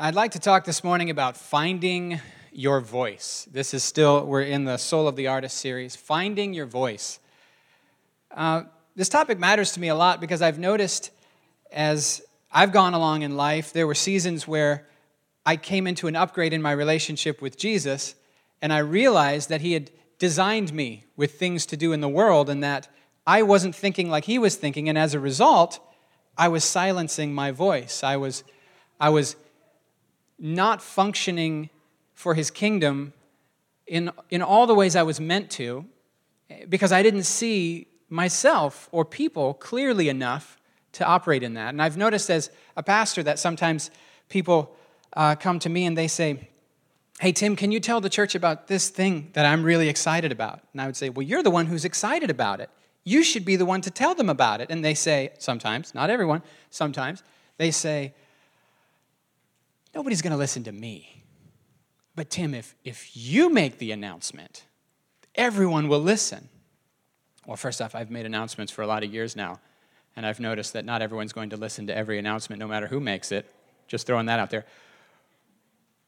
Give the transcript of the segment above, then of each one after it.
I'd like to talk this morning about finding your voice. This is still, we're in the Soul of the Artist series, finding your voice. Uh, this topic matters to me a lot because I've noticed as I've gone along in life, there were seasons where I came into an upgrade in my relationship with Jesus, and I realized that He had designed me with things to do in the world, and that I wasn't thinking like He was thinking, and as a result, I was silencing my voice. I was, I was not functioning for his kingdom in, in all the ways I was meant to because I didn't see myself or people clearly enough to operate in that. And I've noticed as a pastor that sometimes people uh, come to me and they say, Hey, Tim, can you tell the church about this thing that I'm really excited about? And I would say, Well, you're the one who's excited about it. You should be the one to tell them about it. And they say, sometimes, not everyone, sometimes, they say, nobody's going to listen to me. But Tim, if, if you make the announcement, everyone will listen. Well, first off, I've made announcements for a lot of years now, and I've noticed that not everyone's going to listen to every announcement, no matter who makes it. Just throwing that out there.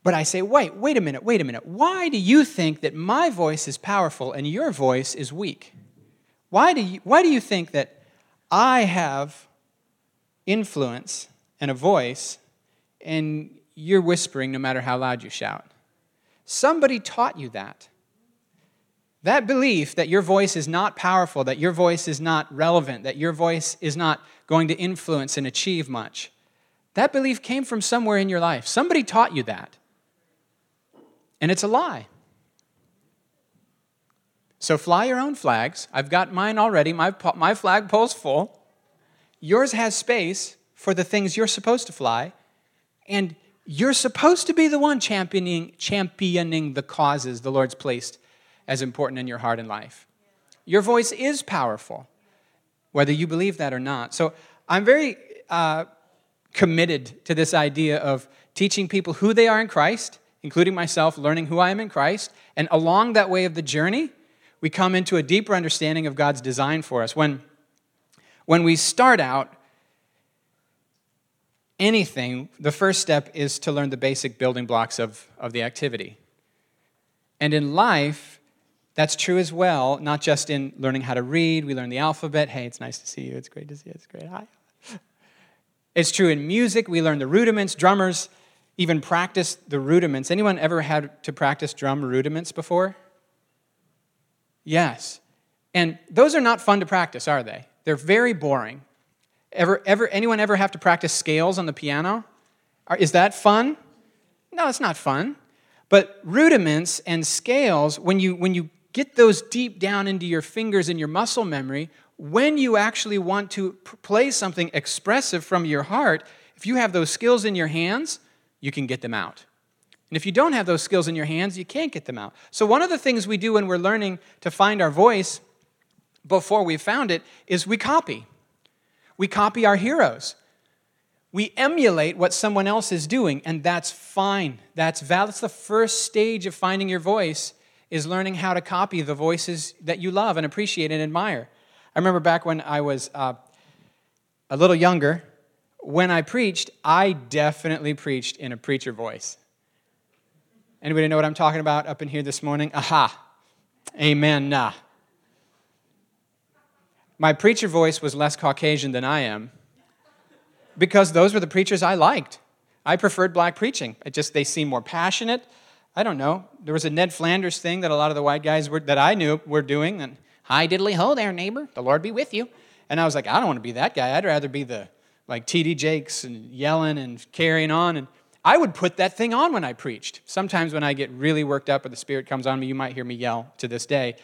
But I say, wait, wait a minute, wait a minute. Why do you think that my voice is powerful and your voice is weak? Why do you, why do you think that I have influence and a voice and you're whispering no matter how loud you shout. Somebody taught you that. That belief that your voice is not powerful, that your voice is not relevant, that your voice is not going to influence and achieve much, that belief came from somewhere in your life. Somebody taught you that. And it's a lie. So fly your own flags. I've got mine already. My, my flagpole's full. Yours has space for the things you're supposed to fly. And you're supposed to be the one championing, championing the causes the Lord's placed as important in your heart and life. Your voice is powerful, whether you believe that or not. So I'm very uh, committed to this idea of teaching people who they are in Christ, including myself, learning who I am in Christ. And along that way of the journey, we come into a deeper understanding of God's design for us. When, when we start out, anything, the first step is to learn the basic building blocks of, of the activity. And in life, that's true as well, not just in learning how to read. We learn the alphabet. Hey, it's nice to see you. It's great to see you. It's great. Hi. It's true in music. We learn the rudiments. Drummers even practice the rudiments. Anyone ever had to practice drum rudiments before? Yes. And those are not fun to practice, are they? They're very boring. Ever, ever, anyone ever have to practice scales on the piano? Is that fun? No, it's not fun. But rudiments and scales, when you, when you get those deep down into your fingers and your muscle memory, when you actually want to play something expressive from your heart, if you have those skills in your hands, you can get them out. And if you don't have those skills in your hands, you can't get them out. So, one of the things we do when we're learning to find our voice before we've found it is we copy. We copy our heroes. We emulate what someone else is doing, and that's fine. That's valid. That's the first stage of finding your voice is learning how to copy the voices that you love and appreciate and admire. I remember back when I was uh, a little younger, when I preached, I definitely preached in a preacher voice. Anybody know what I'm talking about up in here this morning? Aha. Amen. Nah. My preacher voice was less Caucasian than I am because those were the preachers I liked. I preferred black preaching. It just they seemed more passionate. I don't know. There was a Ned Flanders thing that a lot of the white guys were, that I knew were doing. And hi diddly ho there, neighbor. The Lord be with you. And I was like, I don't want to be that guy. I'd rather be the like T.D. Jakes and yelling and carrying on. And I would put that thing on when I preached. Sometimes when I get really worked up or the Spirit comes on me, you might hear me yell to this day.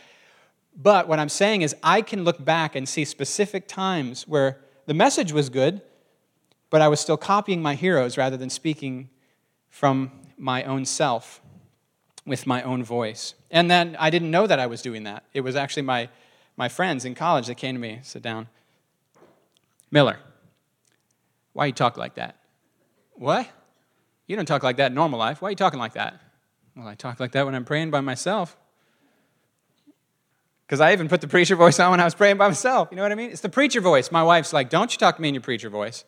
But what I'm saying is, I can look back and see specific times where the message was good, but I was still copying my heroes rather than speaking from my own self with my own voice. And then I didn't know that I was doing that. It was actually my, my friends in college that came to me, sit down. Miller, why you talk like that? What? You don't talk like that in normal life. Why are you talking like that? Well, I talk like that when I'm praying by myself. Because I even put the preacher voice on when I was praying by myself. You know what I mean? It's the preacher voice. My wife's like, don't you talk to me in your preacher voice.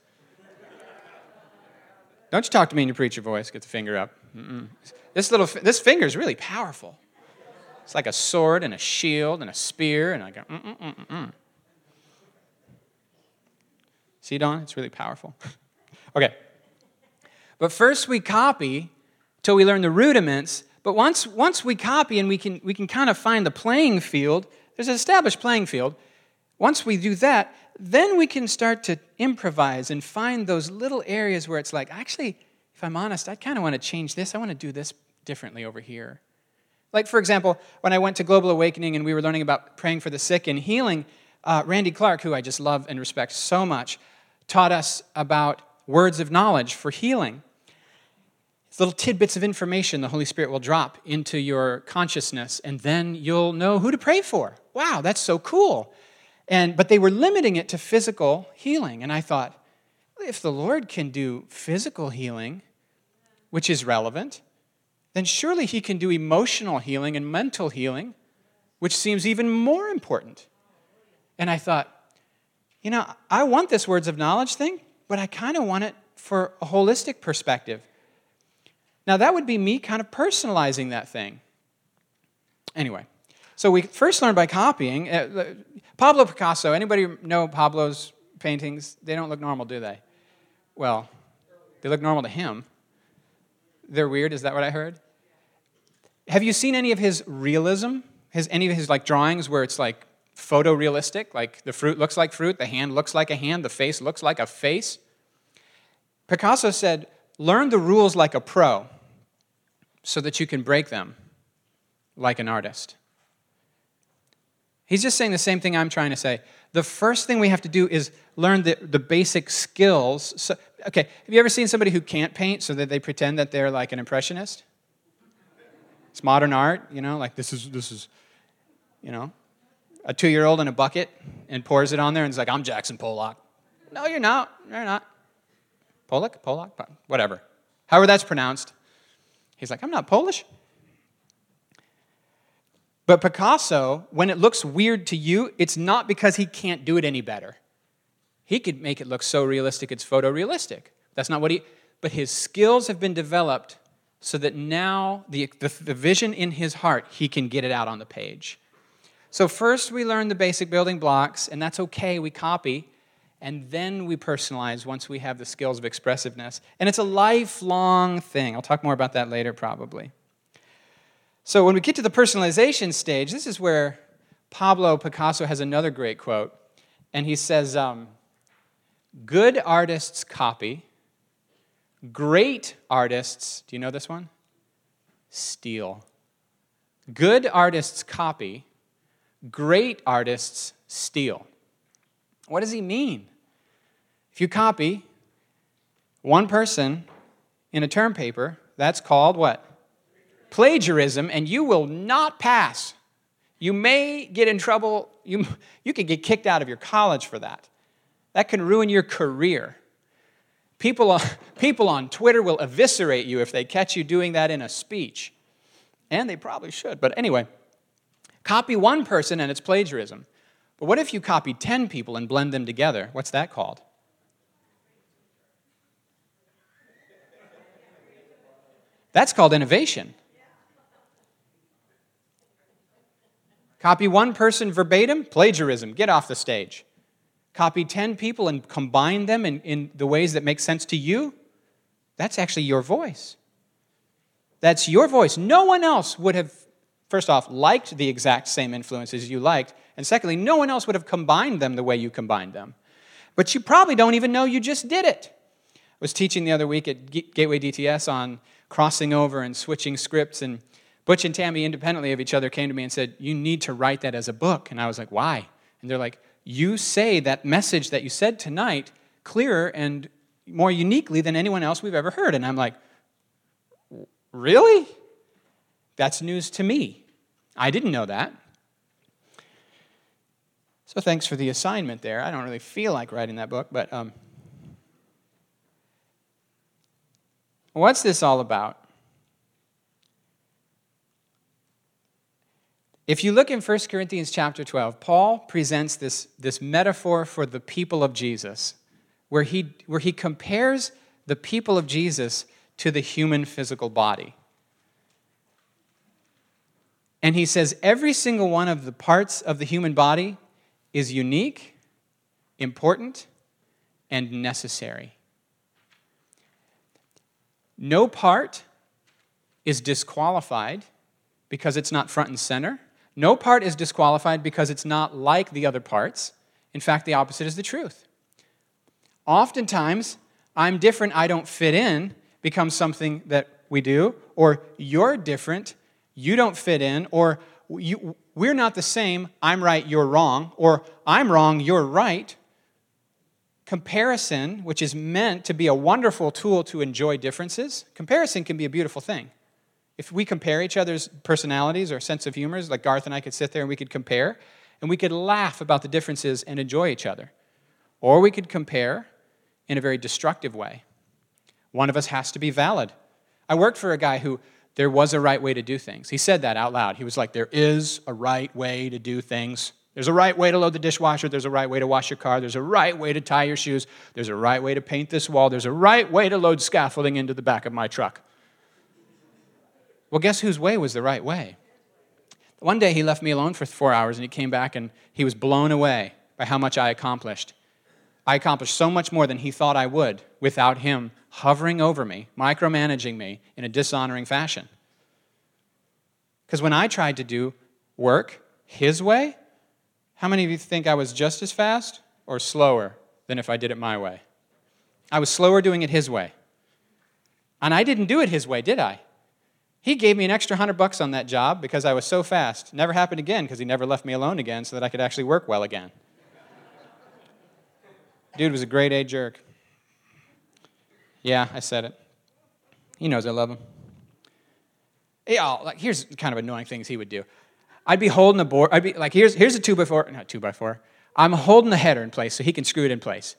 Don't you talk to me in your preacher voice. Get the finger up. Mm-mm. This little, this finger is really powerful. It's like a sword and a shield and a spear, and I go, mm-mm-mm-mm. See, Don? It's really powerful. okay. But first we copy till we learn the rudiments. But once, once we copy and we can, we can kind of find the playing field, there's an established playing field. Once we do that, then we can start to improvise and find those little areas where it's like, actually, if I'm honest, I kind of want to change this. I want to do this differently over here. Like, for example, when I went to Global Awakening and we were learning about praying for the sick and healing, uh, Randy Clark, who I just love and respect so much, taught us about words of knowledge for healing. Little tidbits of information the Holy Spirit will drop into your consciousness, and then you'll know who to pray for. Wow, that's so cool. And, but they were limiting it to physical healing. And I thought, if the Lord can do physical healing, which is relevant, then surely He can do emotional healing and mental healing, which seems even more important. And I thought, you know, I want this words of knowledge thing, but I kind of want it for a holistic perspective. Now, that would be me kind of personalizing that thing. Anyway, so we first learned by copying. Uh, Pablo Picasso, anybody know Pablo's paintings? They don't look normal, do they? Well, they look normal to him. They're weird, is that what I heard? Have you seen any of his realism? Has any of his like drawings where it's like photorealistic, like the fruit looks like fruit, the hand looks like a hand, the face looks like a face. Picasso said, Learn the rules like a pro so that you can break them like an artist. He's just saying the same thing I'm trying to say. The first thing we have to do is learn the, the basic skills. So, okay, have you ever seen somebody who can't paint so that they pretend that they're like an impressionist? It's modern art, you know, like this is, this is, you know, a two year old in a bucket and pours it on there and is like, I'm Jackson Pollock. No, you're not. You're not. Pollock? Pollock? Whatever. However that's pronounced. He's like, I'm not Polish. But Picasso, when it looks weird to you, it's not because he can't do it any better. He could make it look so realistic it's photorealistic. That's not what he, but his skills have been developed so that now the, the, the vision in his heart, he can get it out on the page. So, first we learn the basic building blocks, and that's okay, we copy, and then we personalize once we have the skills of expressiveness. And it's a lifelong thing. I'll talk more about that later, probably. So, when we get to the personalization stage, this is where Pablo Picasso has another great quote. And he says, um, Good artists copy, great artists, do you know this one? Steal. Good artists copy, great artists steal. What does he mean? If you copy one person in a term paper, that's called what? Plagiarism, and you will not pass. You may get in trouble, you, you could get kicked out of your college for that. That can ruin your career. People on, people on Twitter will eviscerate you if they catch you doing that in a speech. And they probably should. But anyway, Copy one person and it's plagiarism. But what if you copy 10 people and blend them together? What's that called? That's called innovation. Copy one person verbatim, plagiarism, get off the stage. Copy 10 people and combine them in, in the ways that make sense to you, that's actually your voice. That's your voice. No one else would have first off, liked the exact same influences you liked, and secondly, no one else would have combined them the way you combined them. But you probably don't even know you just did it. I was teaching the other week at Gateway DTS on crossing over and switching scripts, and Butch and Tammy, independently of each other, came to me and said, You need to write that as a book. And I was like, Why? And they're like, You say that message that you said tonight clearer and more uniquely than anyone else we've ever heard. And I'm like, Really? That's news to me. I didn't know that. So thanks for the assignment there. I don't really feel like writing that book, but um, what's this all about? If you look in 1 Corinthians chapter 12, Paul presents this, this metaphor for the people of Jesus, where he, where he compares the people of Jesus to the human physical body. And he says every single one of the parts of the human body is unique, important, and necessary. No part is disqualified because it's not front and center. No part is disqualified because it's not like the other parts. In fact, the opposite is the truth. Oftentimes, I'm different, I don't fit in becomes something that we do, or you're different, you don't fit in, or you, we're not the same, I'm right, you're wrong, or I'm wrong, you're right. Comparison, which is meant to be a wonderful tool to enjoy differences, comparison can be a beautiful thing. If we compare each other's personalities or sense of humors, like Garth and I could sit there and we could compare, and we could laugh about the differences and enjoy each other. Or we could compare in a very destructive way. One of us has to be valid. I worked for a guy who there was a right way to do things. He said that out loud. He was like, There is a right way to do things. There's a right way to load the dishwasher. There's a right way to wash your car. There's a right way to tie your shoes. There's a right way to paint this wall. There's a right way to load scaffolding into the back of my truck. Well, guess whose way was the right way? One day he left me alone for four hours and he came back and he was blown away by how much I accomplished. I accomplished so much more than he thought I would without him hovering over me, micromanaging me in a dishonoring fashion. Because when I tried to do work his way, how many of you think I was just as fast or slower than if I did it my way? I was slower doing it his way. And I didn't do it his way, did I? He gave me an extra hundred bucks on that job because I was so fast. Never happened again because he never left me alone again so that I could actually work well again. Dude was a great A jerk. Yeah, I said it. He knows I love him. Yeah, like here's kind of annoying things he would do. I'd be holding the board. I'd be like, here's here's a two by four, not two by four. I'm holding the header in place so he can screw it in place.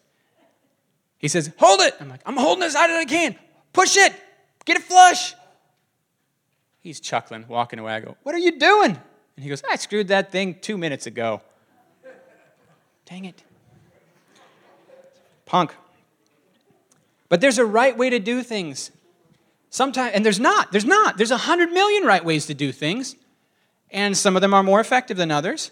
He says, "Hold it." I'm like, "I'm holding as hard as I can. Push it. Get it flush." He's chuckling, walking away. I go, What are you doing? And he goes, I screwed that thing two minutes ago. Dang it. Punk. But there's a right way to do things. Sometimes, and there's not, there's not. There's a hundred million right ways to do things. And some of them are more effective than others.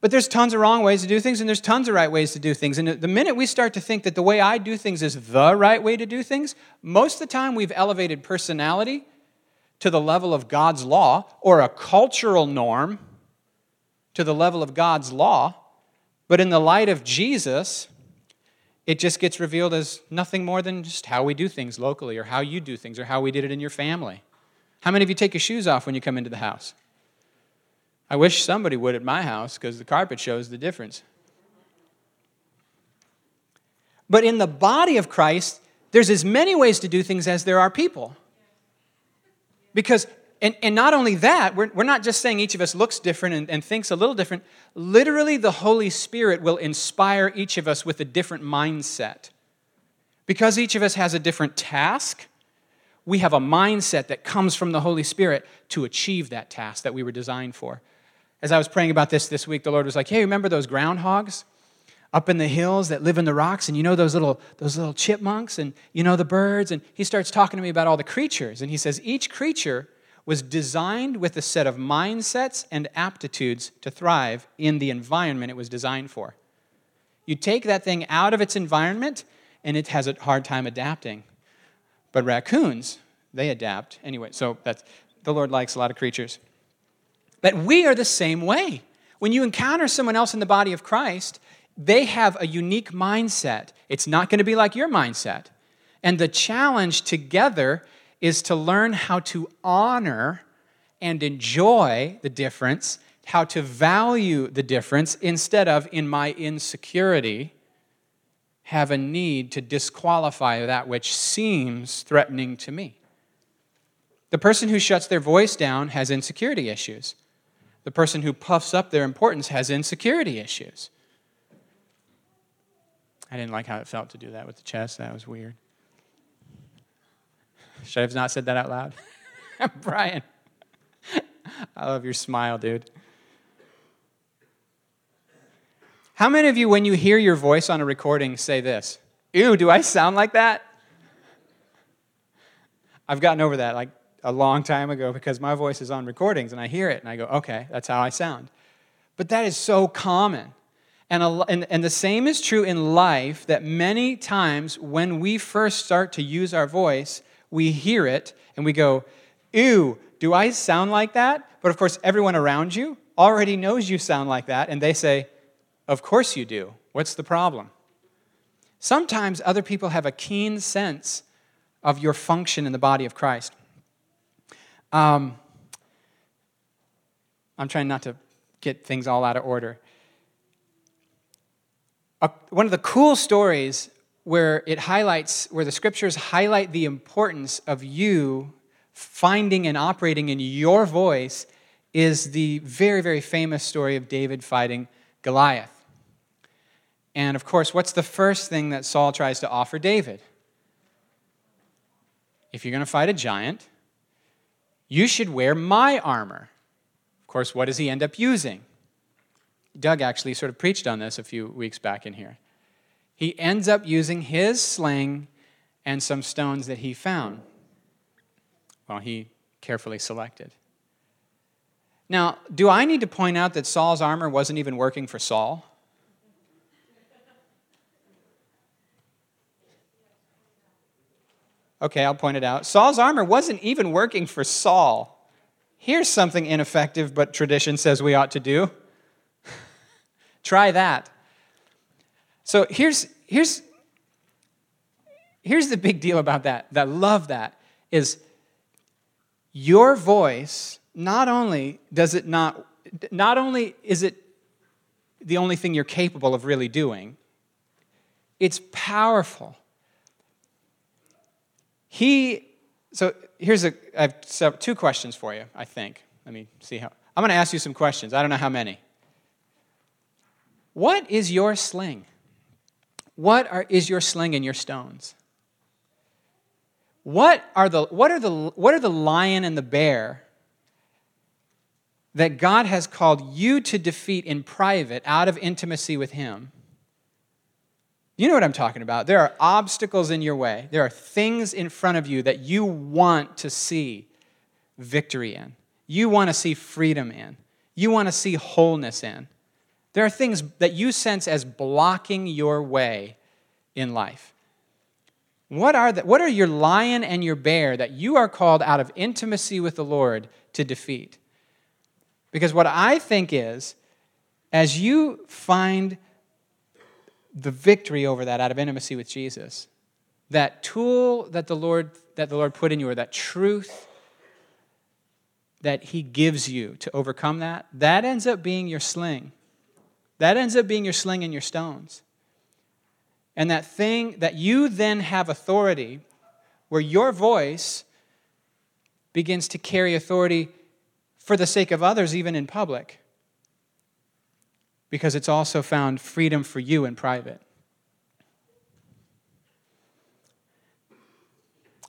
But there's tons of wrong ways to do things, and there's tons of right ways to do things. And the minute we start to think that the way I do things is the right way to do things, most of the time we've elevated personality to the level of God's law or a cultural norm to the level of God's law. But in the light of Jesus, it just gets revealed as nothing more than just how we do things locally or how you do things or how we did it in your family. How many of you take your shoes off when you come into the house? I wish somebody would at my house because the carpet shows the difference. But in the body of Christ, there's as many ways to do things as there are people. Because, and, and not only that, we're, we're not just saying each of us looks different and, and thinks a little different. Literally, the Holy Spirit will inspire each of us with a different mindset. Because each of us has a different task, we have a mindset that comes from the Holy Spirit to achieve that task that we were designed for. As I was praying about this this week, the Lord was like, hey, remember those groundhogs? up in the hills that live in the rocks and you know those little those little chipmunks and you know the birds and he starts talking to me about all the creatures and he says each creature was designed with a set of mindsets and aptitudes to thrive in the environment it was designed for. You take that thing out of its environment and it has a hard time adapting. But raccoons they adapt. Anyway so that's the lord likes a lot of creatures. But we are the same way. When you encounter someone else in the body of christ they have a unique mindset. It's not going to be like your mindset. And the challenge together is to learn how to honor and enjoy the difference, how to value the difference, instead of, in my insecurity, have a need to disqualify that which seems threatening to me. The person who shuts their voice down has insecurity issues. The person who puffs up their importance has insecurity issues. I didn't like how it felt to do that with the chest. That was weird. Should I have not said that out loud? Brian, I love your smile, dude. How many of you, when you hear your voice on a recording, say this? Ew, do I sound like that? I've gotten over that like a long time ago because my voice is on recordings and I hear it and I go, okay, that's how I sound. But that is so common. And, a, and, and the same is true in life that many times when we first start to use our voice, we hear it and we go, Ew, do I sound like that? But of course, everyone around you already knows you sound like that, and they say, Of course you do. What's the problem? Sometimes other people have a keen sense of your function in the body of Christ. Um, I'm trying not to get things all out of order. A, one of the cool stories where it highlights, where the scriptures highlight the importance of you finding and operating in your voice is the very, very famous story of David fighting Goliath. And of course, what's the first thing that Saul tries to offer David? If you're going to fight a giant, you should wear my armor. Of course, what does he end up using? Doug actually sort of preached on this a few weeks back in here. He ends up using his sling and some stones that he found. Well, he carefully selected. Now, do I need to point out that Saul's armor wasn't even working for Saul? Okay, I'll point it out. Saul's armor wasn't even working for Saul. Here's something ineffective, but tradition says we ought to do. Try that. So here's, here's, here's the big deal about that, that love that, is your voice, not only does it not, not only is it the only thing you're capable of really doing, it's powerful. He, so here's a, I have two questions for you, I think. Let me see how, I'm going to ask you some questions. I don't know how many. What is your sling? What are, is your sling and your stones? What are, the, what, are the, what are the lion and the bear that God has called you to defeat in private out of intimacy with Him? You know what I'm talking about. There are obstacles in your way, there are things in front of you that you want to see victory in, you want to see freedom in, you want to see wholeness in. There are things that you sense as blocking your way in life. What are, the, what are your lion and your bear that you are called out of intimacy with the Lord to defeat? Because what I think is, as you find the victory over that out of intimacy with Jesus, that tool that the Lord, that the Lord put in you, or that truth that He gives you to overcome that, that ends up being your sling. That ends up being your sling and your stones. And that thing that you then have authority, where your voice begins to carry authority for the sake of others, even in public, because it's also found freedom for you in private.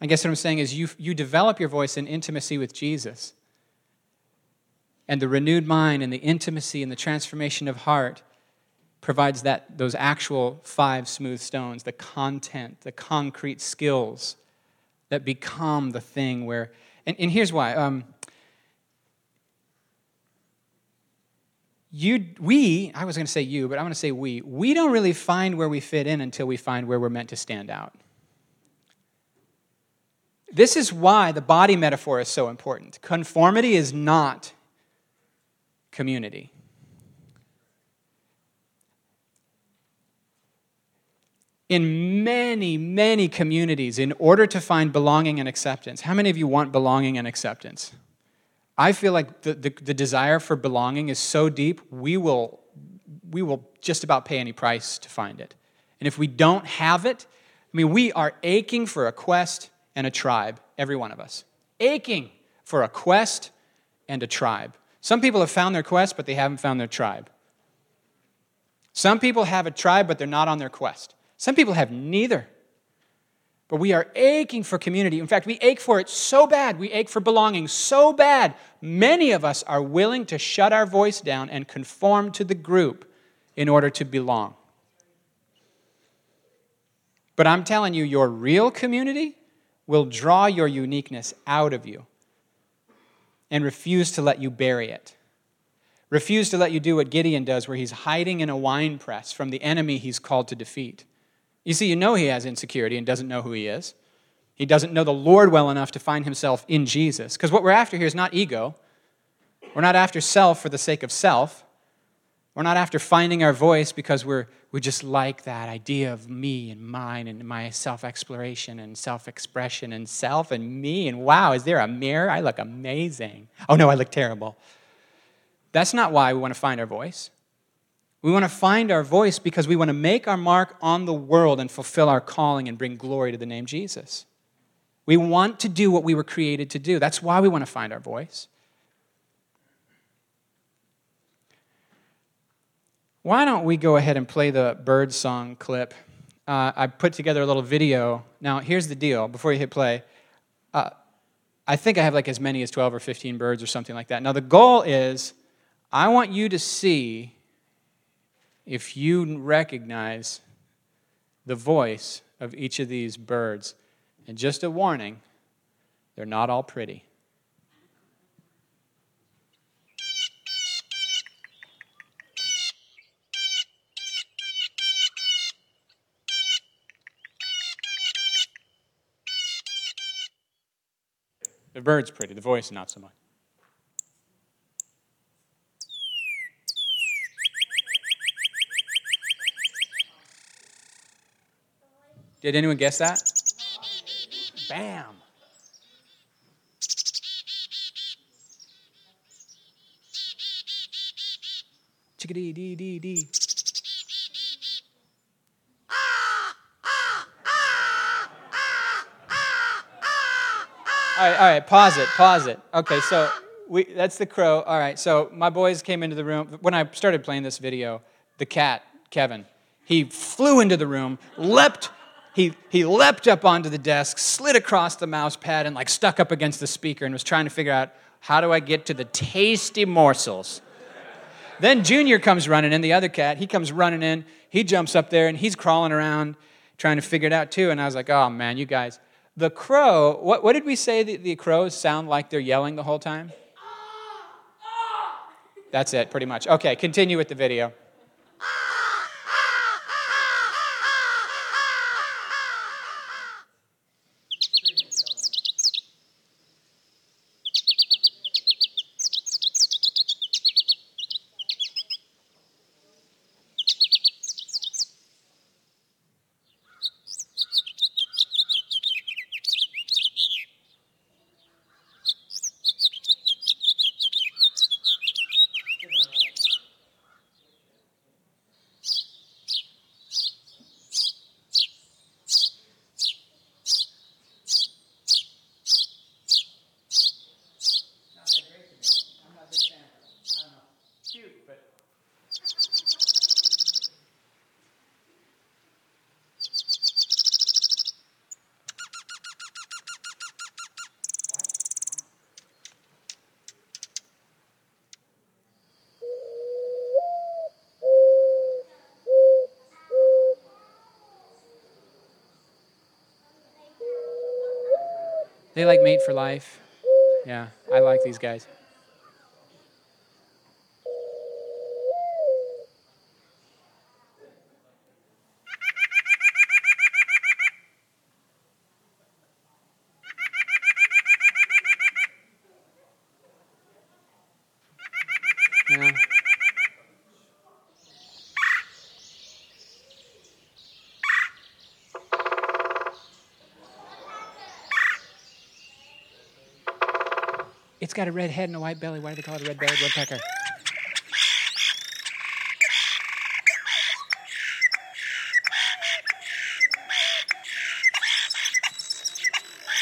I guess what I'm saying is you, you develop your voice in intimacy with Jesus and the renewed mind and the intimacy and the transformation of heart provides that those actual five smooth stones the content the concrete skills that become the thing where and, and here's why um, you we i was going to say you but i'm going to say we we don't really find where we fit in until we find where we're meant to stand out. This is why the body metaphor is so important. Conformity is not community. In many, many communities, in order to find belonging and acceptance, how many of you want belonging and acceptance? I feel like the, the, the desire for belonging is so deep, we will, we will just about pay any price to find it. And if we don't have it, I mean, we are aching for a quest and a tribe, every one of us. Aching for a quest and a tribe. Some people have found their quest, but they haven't found their tribe. Some people have a tribe, but they're not on their quest. Some people have neither. But we are aching for community. In fact, we ache for it so bad. We ache for belonging so bad. Many of us are willing to shut our voice down and conform to the group in order to belong. But I'm telling you, your real community will draw your uniqueness out of you and refuse to let you bury it. Refuse to let you do what Gideon does, where he's hiding in a wine press from the enemy he's called to defeat. You see, you know he has insecurity and doesn't know who he is. He doesn't know the Lord well enough to find himself in Jesus. Because what we're after here is not ego. We're not after self for the sake of self. We're not after finding our voice because we're, we just like that idea of me and mine and my self exploration and self expression and self and me. And wow, is there a mirror? I look amazing. Oh no, I look terrible. That's not why we want to find our voice. We want to find our voice because we want to make our mark on the world and fulfill our calling and bring glory to the name Jesus. We want to do what we were created to do. That's why we want to find our voice. Why don't we go ahead and play the bird song clip? Uh, I put together a little video. Now, here's the deal before you hit play. Uh, I think I have like as many as 12 or 15 birds or something like that. Now, the goal is I want you to see if you recognize the voice of each of these birds. And just a warning, they're not all pretty. The bird's pretty, the voice not so much. Did anyone guess that? Bam. Chickadee dee dee dee. All right, all right, pause it, pause it. Okay, so we, that's the crow. All right, so my boys came into the room. When I started playing this video, the cat, Kevin, he flew into the room, leapt he, he leapt up onto the desk, slid across the mouse pad, and like stuck up against the speaker and was trying to figure out how do I get to the tasty morsels. then Junior comes running in, the other cat, he comes running in, he jumps up there and he's crawling around trying to figure it out too. And I was like, oh man, you guys. The crow, what, what did we say the, the crows sound like they're yelling the whole time? Ah! Ah! That's it, pretty much. Okay, continue with the video. They like mate for life. Yeah, I like these guys. Got a red head and a white belly. Why do they call it a red-bellied woodpecker?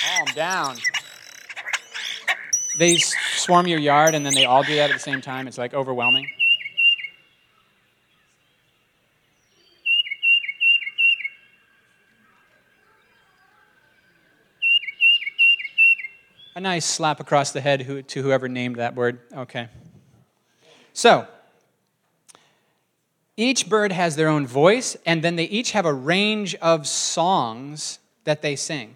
Calm down. They swarm your yard and then they all do that at the same time. It's like overwhelming. A nice slap across the head to whoever named that word. Okay. So, each bird has their own voice, and then they each have a range of songs that they sing.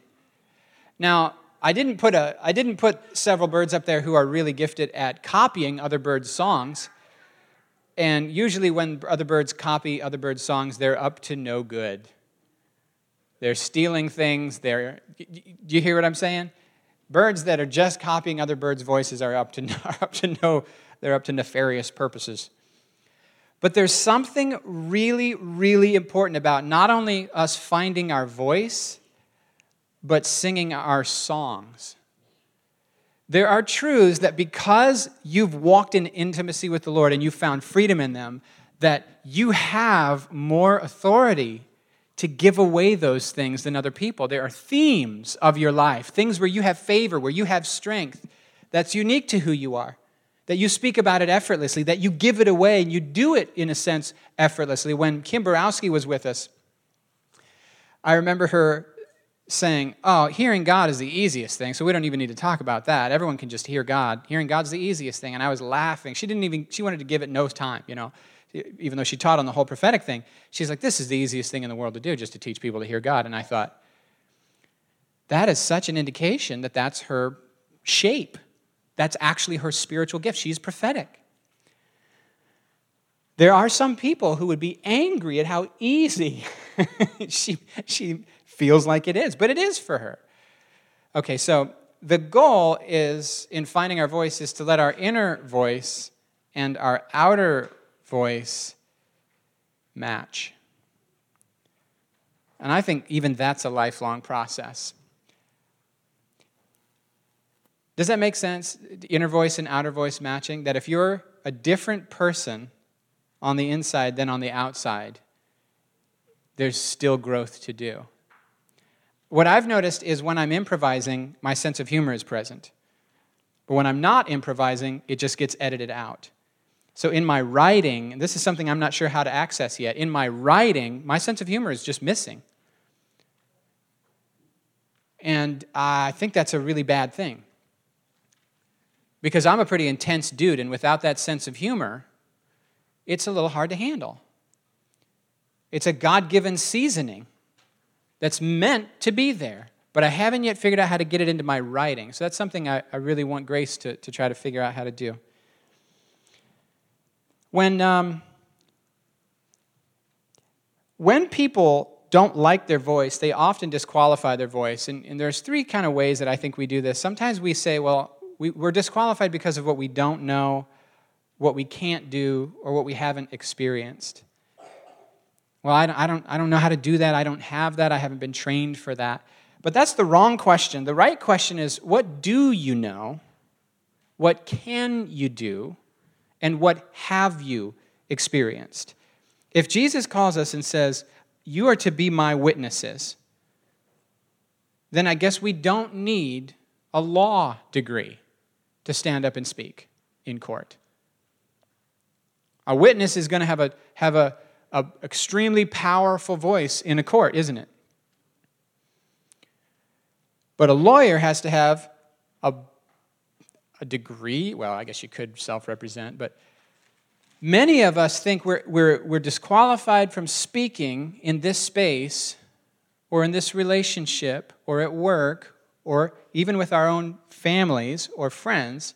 Now, I didn't put a I didn't put several birds up there who are really gifted at copying other birds' songs. And usually when other birds copy other birds' songs, they're up to no good. They're stealing things. They're do you hear what I'm saying? Birds that are just copying other birds' voices are up to up to no they're up to nefarious purposes. But there's something really, really important about not only us finding our voice, but singing our songs. There are truths that because you've walked in intimacy with the Lord and you found freedom in them, that you have more authority to give away those things than other people. There are themes of your life, things where you have favor, where you have strength, that's unique to who you are, that you speak about it effortlessly, that you give it away, and you do it, in a sense, effortlessly. When Kim Borowski was with us, I remember her saying, oh, hearing God is the easiest thing, so we don't even need to talk about that. Everyone can just hear God. Hearing God's the easiest thing. And I was laughing. She didn't even, she wanted to give it no time, you know, even though she taught on the whole prophetic thing. She's like, this is the easiest thing in the world to do, just to teach people to hear God. And I thought, that is such an indication that that's her shape. That's actually her spiritual gift. She's prophetic. There are some people who would be angry at how easy she, she feels like it is, but it is for her. Okay, so the goal is in finding our voice is to let our inner voice and our outer voice match. And I think even that's a lifelong process. Does that make sense? Inner voice and outer voice matching? That if you're a different person on the inside than on the outside, there's still growth to do. What I've noticed is when I'm improvising, my sense of humor is present. But when I'm not improvising, it just gets edited out. So in my writing, this is something I'm not sure how to access yet. In my writing, my sense of humor is just missing. And I think that's a really bad thing. Because I'm a pretty intense dude, and without that sense of humor, it's a little hard to handle. It's a God given seasoning that's meant to be there, but I haven't yet figured out how to get it into my writing. So that's something I, I really want Grace to, to try to figure out how to do. When, um, when people don't like their voice, they often disqualify their voice. And, and there's three kind of ways that I think we do this. Sometimes we say, well, we, we're disqualified because of what we don't know, what we can't do, or what we haven't experienced. Well, I don't, I, don't, I don't know how to do that. I don't have that. I haven't been trained for that. But that's the wrong question. The right question is what do you know? What can you do? And what have you experienced? If Jesus calls us and says, You are to be my witnesses, then I guess we don't need a law degree to stand up and speak in court. A witness is going to have a, have a an extremely powerful voice in a court, isn't it? But a lawyer has to have a, a degree. Well, I guess you could self represent, but many of us think we're, we're, we're disqualified from speaking in this space or in this relationship or at work or even with our own families or friends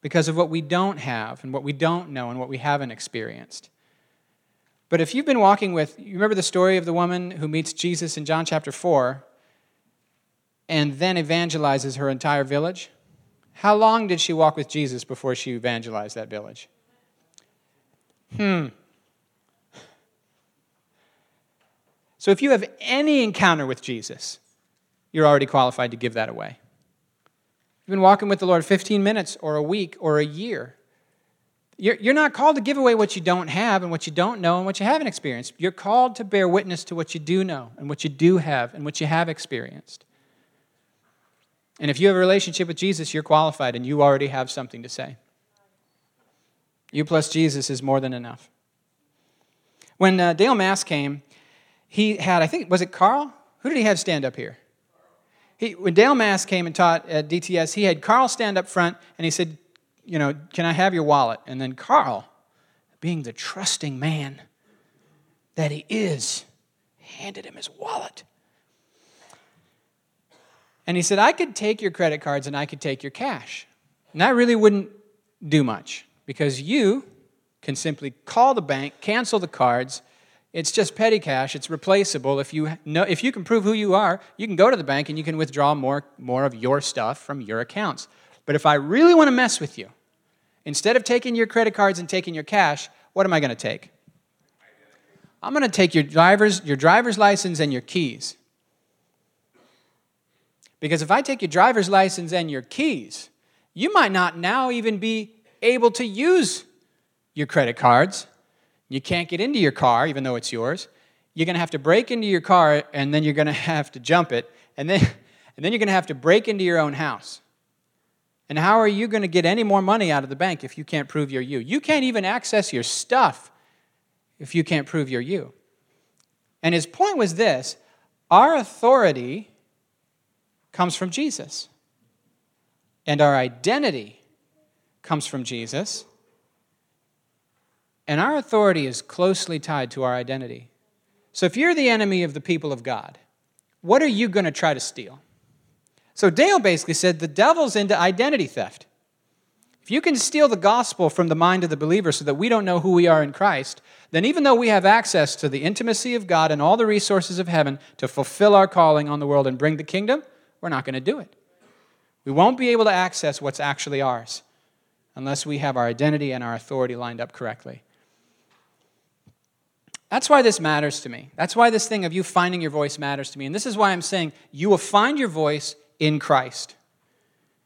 because of what we don't have and what we don't know and what we haven't experienced. But if you've been walking with, you remember the story of the woman who meets Jesus in John chapter 4 and then evangelizes her entire village? How long did she walk with Jesus before she evangelized that village? Hmm. So if you have any encounter with Jesus, you're already qualified to give that away. You've been walking with the Lord 15 minutes or a week or a year. You're, you're not called to give away what you don't have and what you don't know and what you haven't experienced. You're called to bear witness to what you do know and what you do have and what you have experienced. And if you have a relationship with Jesus, you're qualified and you already have something to say. You plus Jesus is more than enough. When uh, Dale Mass came, he had, I think, was it Carl? Who did he have stand up here? He, when Dale Mass came and taught at DTS, he had Carl stand up front and he said, you know, can I have your wallet? And then Carl, being the trusting man that he is, handed him his wallet. And he said, I could take your credit cards and I could take your cash. And that really wouldn't do much because you can simply call the bank, cancel the cards. It's just petty cash. It's replaceable. If you, know, if you can prove who you are, you can go to the bank and you can withdraw more, more of your stuff from your accounts. But if I really want to mess with you, instead of taking your credit cards and taking your cash, what am I going to take? I'm going to take your driver's, your driver's license and your keys. Because if I take your driver's license and your keys, you might not now even be able to use your credit cards. You can't get into your car, even though it's yours. You're going to have to break into your car, and then you're going to have to jump it, and then, and then you're going to have to break into your own house. And how are you going to get any more money out of the bank if you can't prove you're you? You can't even access your stuff if you can't prove you're you. And his point was this our authority comes from Jesus, and our identity comes from Jesus, and our authority is closely tied to our identity. So if you're the enemy of the people of God, what are you going to try to steal? So Dale basically said the devil's into identity theft. If you can steal the gospel from the mind of the believer so that we don't know who we are in Christ, then even though we have access to the intimacy of God and all the resources of heaven to fulfill our calling on the world and bring the kingdom, we're not going to do it. We won't be able to access what's actually ours unless we have our identity and our authority lined up correctly. That's why this matters to me. That's why this thing of you finding your voice matters to me. And this is why I'm saying you will find your voice in Christ.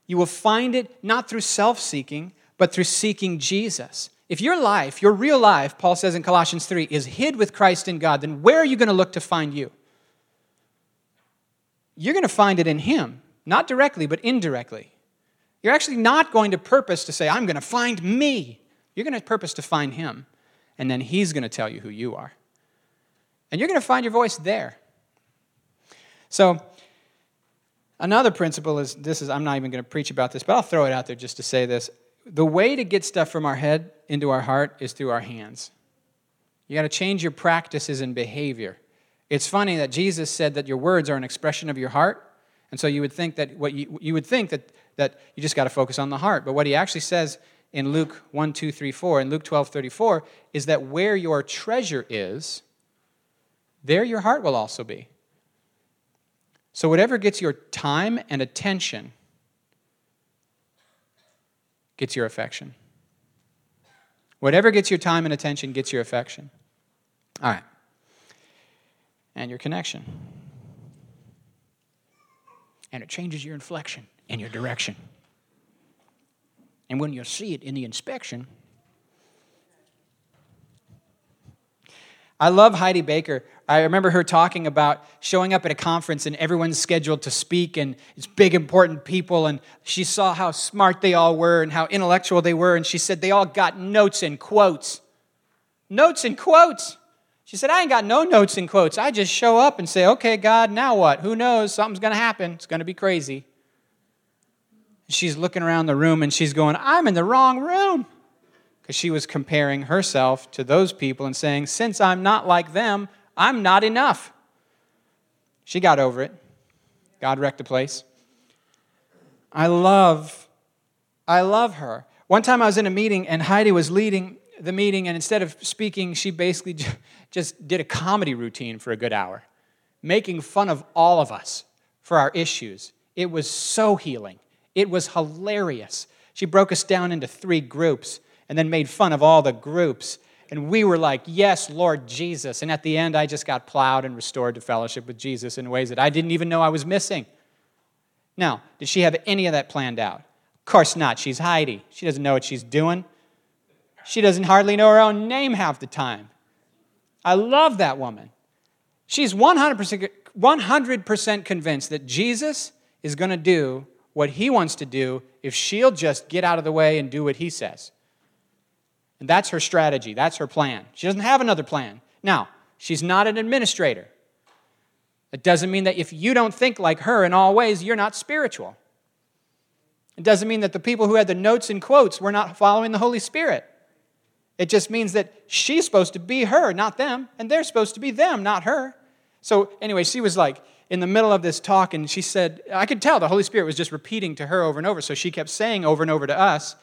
You will find it not through self seeking, but through seeking Jesus. If your life, your real life, Paul says in Colossians 3, is hid with Christ in God, then where are you going to look to find you? You're going to find it in Him, not directly, but indirectly. You're actually not going to purpose to say, I'm going to find me. You're going to purpose to find Him, and then He's going to tell you who you are. And you're going to find your voice there. So, Another principle is this is, I'm not even going to preach about this, but I'll throw it out there just to say this. The way to get stuff from our head into our heart is through our hands. You got to change your practices and behavior. It's funny that Jesus said that your words are an expression of your heart. And so you would think that what you, you would think that, that you just got to focus on the heart. But what he actually says in Luke 1, 2, 3, 4, and Luke 12, 34, is that where your treasure is, there your heart will also be. So, whatever gets your time and attention gets your affection. Whatever gets your time and attention gets your affection. All right. And your connection. And it changes your inflection and your direction. And when you see it in the inspection, I love Heidi Baker. I remember her talking about showing up at a conference and everyone's scheduled to speak and it's big, important people. And she saw how smart they all were and how intellectual they were. And she said they all got notes and quotes. Notes and quotes. She said, I ain't got no notes and quotes. I just show up and say, okay, God, now what? Who knows? Something's going to happen. It's going to be crazy. She's looking around the room and she's going, I'm in the wrong room because she was comparing herself to those people and saying, Since I'm not like them, I'm not enough. She got over it. God wrecked the place. I love, I love her. One time I was in a meeting and Heidi was leading the meeting, and instead of speaking, she basically just did a comedy routine for a good hour, making fun of all of us for our issues. It was so healing. It was hilarious. She broke us down into three groups and then made fun of all the groups. And we were like, Yes, Lord Jesus. And at the end, I just got plowed and restored to fellowship with Jesus in ways that I didn't even know I was missing. Now, did she have any of that planned out? Of course not. She's Heidi. She doesn't know what she's doing. She doesn't hardly know her own name half the time. I love that woman. She's 100%, 100% convinced that Jesus is going to do what he wants to do if she'll just get out of the way and do what he says. And that's her strategy, that's her plan. She doesn't have another plan. Now, she's not an administrator. It doesn't mean that if you don't think like her in all ways, you're not spiritual. It doesn't mean that the people who had the notes and quotes were not following the Holy Spirit. It just means that she's supposed to be her, not them, and they're supposed to be them, not her. So, anyway, she was like, in the middle of this talk, and she said, I could tell the Holy Spirit was just repeating to her over and over, so she kept saying over and over to us,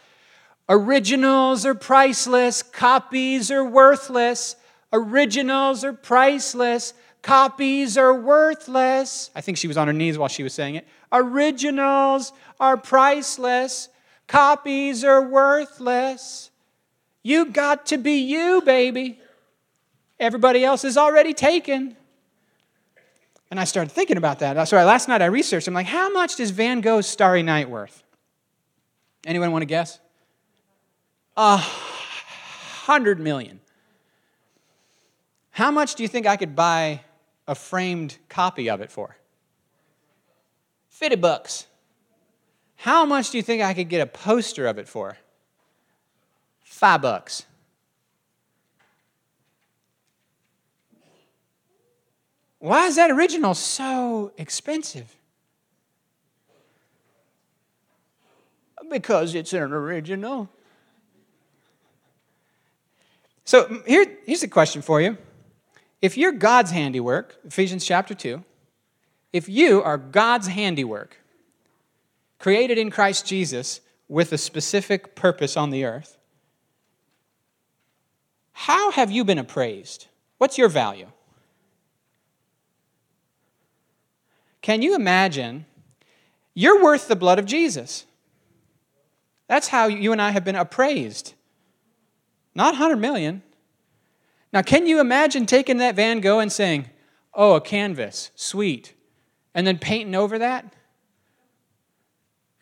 Originals are priceless, copies are worthless. Originals are priceless, copies are worthless. I think she was on her knees while she was saying it. Originals are priceless, copies are worthless. You got to be you, baby. Everybody else is already taken. And I started thinking about that. So last night I researched. I'm like, how much does Van Gogh's Starry Night worth? Anyone want to guess? A hundred million. How much do you think I could buy a framed copy of it for? 50 bucks. How much do you think I could get a poster of it for? Five bucks. Why is that original so expensive? Because it's an original. So here, here's a question for you. If you're God's handiwork, Ephesians chapter 2, if you are God's handiwork, created in Christ Jesus with a specific purpose on the earth, how have you been appraised? What's your value? Can you imagine? You're worth the blood of Jesus. That's how you and I have been appraised. Not 100 million. Now, can you imagine taking that Van Gogh and saying, oh, a canvas, sweet, and then painting over that?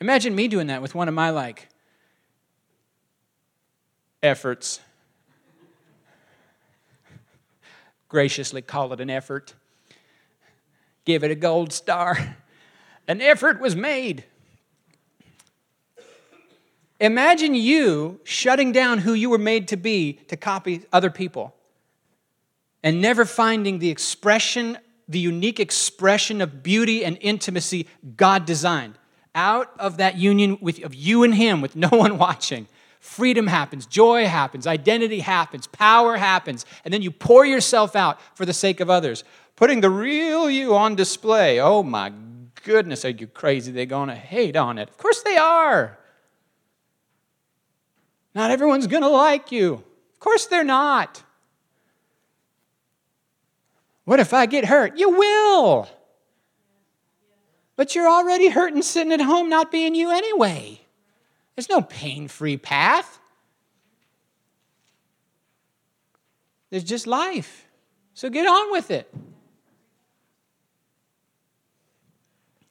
Imagine me doing that with one of my like efforts. Graciously call it an effort give it a gold star. An effort was made. Imagine you shutting down who you were made to be to copy other people and never finding the expression, the unique expression of beauty and intimacy God designed. Out of that union with, of you and Him with no one watching, freedom happens, joy happens, identity happens, power happens, and then you pour yourself out for the sake of others putting the real you on display. Oh my goodness, are you crazy? They're going to hate on it. Of course they are. Not everyone's going to like you. Of course they're not. What if I get hurt? You will. But you're already hurting sitting at home not being you anyway. There's no pain free path. There's just life. So get on with it.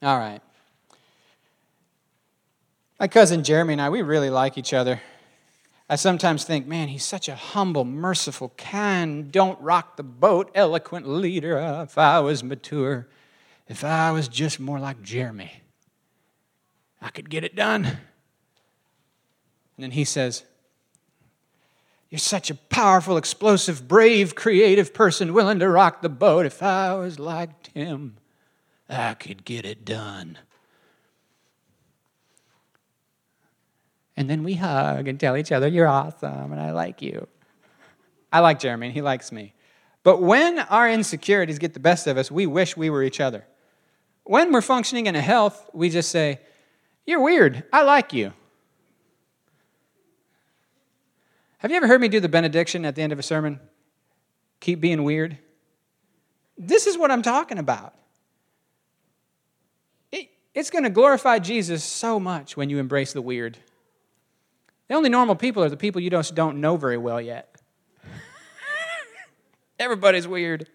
All right. My cousin Jeremy and I, we really like each other. I sometimes think, man, he's such a humble, merciful, kind, don't rock the boat, eloquent leader. if I was mature, if I was just more like Jeremy, I could get it done. And then he says, You're such a powerful, explosive, brave, creative person willing to rock the boat. If I was like him, I could get it done. And then we hug and tell each other, You're awesome, and I like you. I like Jeremy, and he likes me. But when our insecurities get the best of us, we wish we were each other. When we're functioning in a health, we just say, You're weird. I like you. Have you ever heard me do the benediction at the end of a sermon? Keep being weird. This is what I'm talking about. It's going to glorify Jesus so much when you embrace the weird. The only normal people are the people you just don't know very well yet. Everybody's weird.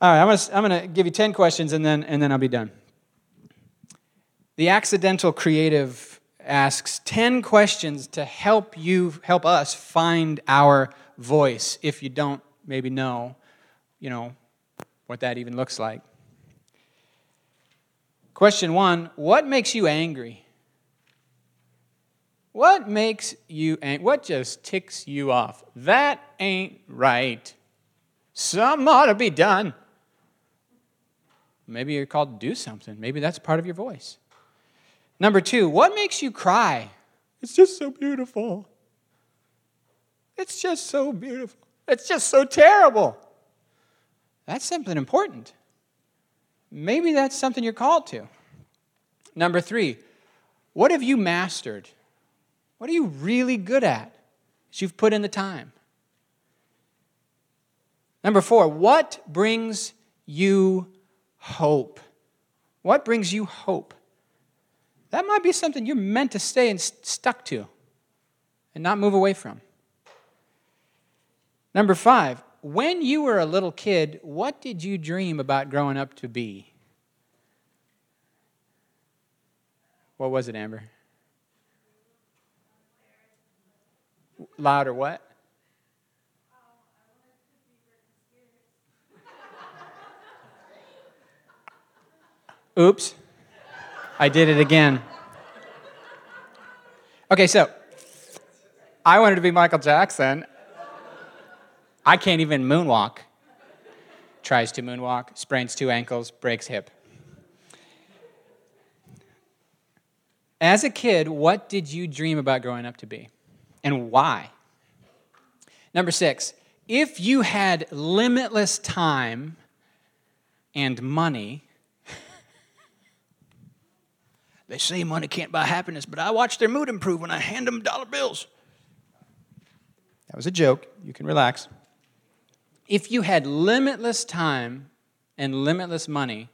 All right, I'm going, to, I'm to give you 10 questions and then, and then I'll be done. The accidental creative asks 10 questions to help you, help us find our voice if you don't maybe know, you know, what that even looks like. Question one What makes you angry? What makes you angry? What just ticks you off? That ain't right. Something ought to be done. Maybe you're called to do something. Maybe that's part of your voice. Number two, what makes you cry? It's just so beautiful. It's just so beautiful. It's just so terrible. That's something important. maybe that's something you're called to. Number three, what have you mastered? What are you really good at as you've put in the time? Number four, what brings you hope? What brings you hope? That might be something you're meant to stay and stuck to and not move away from. Number five, when you were a little kid, what did you dream about growing up to be? What was it, Amber? Louder, what? Oops. I did it again. Okay, so I wanted to be Michael Jackson. I can't even moonwalk. Tries to moonwalk, sprains two ankles, breaks hip. As a kid, what did you dream about growing up to be? And why? Number six, if you had limitless time and money, they say money can't buy happiness, but I watch their mood improve when I hand them dollar bills. That was a joke. You can relax. If you had limitless time and limitless money,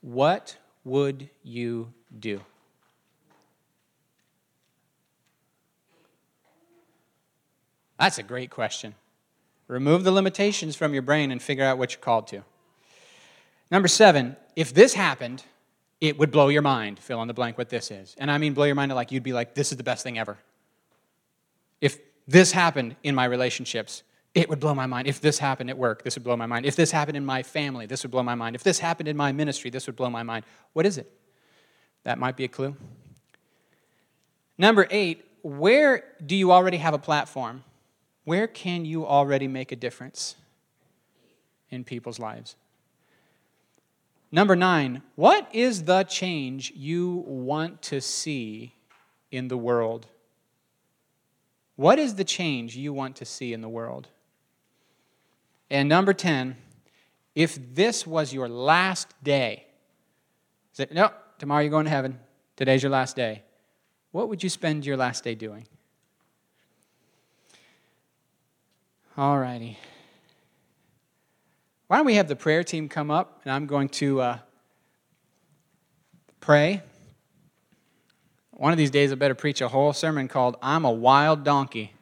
what would you do? That's a great question. Remove the limitations from your brain and figure out what you're called to. Number seven, if this happened, it would blow your mind. Fill in the blank what this is. And I mean blow your mind like you'd be like, this is the best thing ever. If this happened in my relationships, it would blow my mind. If this happened at work, this would blow my mind. If this happened in my family, this would blow my mind. If this happened in my ministry, this would blow my mind. What is it? That might be a clue. Number eight, where do you already have a platform? Where can you already make a difference in people's lives? Number nine, what is the change you want to see in the world? What is the change you want to see in the world? And number 10, if this was your last day, say, no, tomorrow you're going to heaven, today's your last day, what would you spend your last day doing? All righty. Why don't we have the prayer team come up, and I'm going to uh, pray. One of these days, I better preach a whole sermon called I'm a Wild Donkey.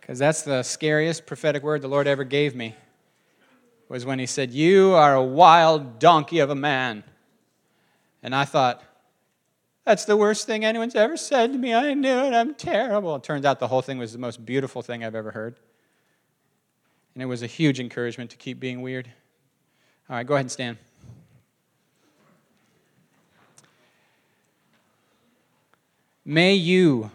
Because that's the scariest prophetic word the Lord ever gave me, was when He said, You are a wild donkey of a man. And I thought, That's the worst thing anyone's ever said to me. I knew it. I'm terrible. It turns out the whole thing was the most beautiful thing I've ever heard. And it was a huge encouragement to keep being weird. All right, go ahead and stand. May you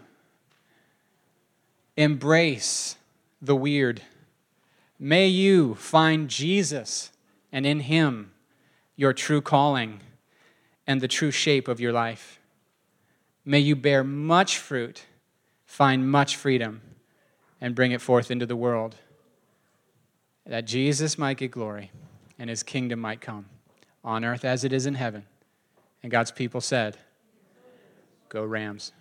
embrace the weird. May you find Jesus and in Him your true calling and the true shape of your life. May you bear much fruit, find much freedom, and bring it forth into the world that Jesus might get glory and his kingdom might come on earth as it is in heaven. And God's people said, Go, Rams.